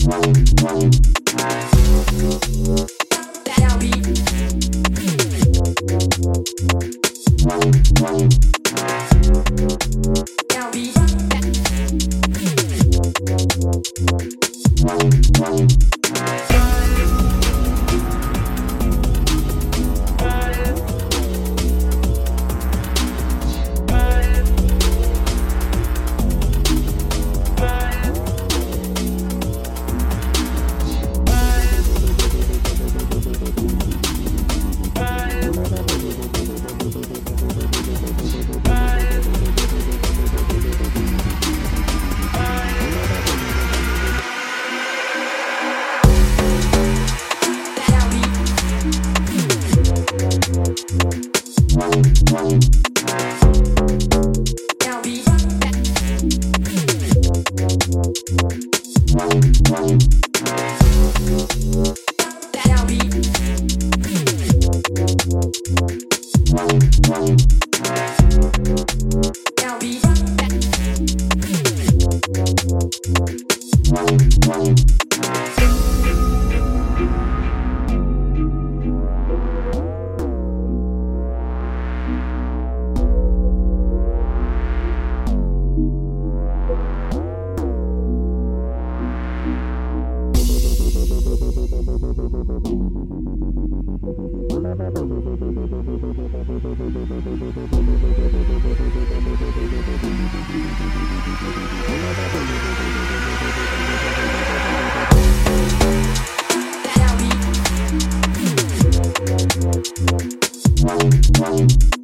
That beat. That beat. Wow.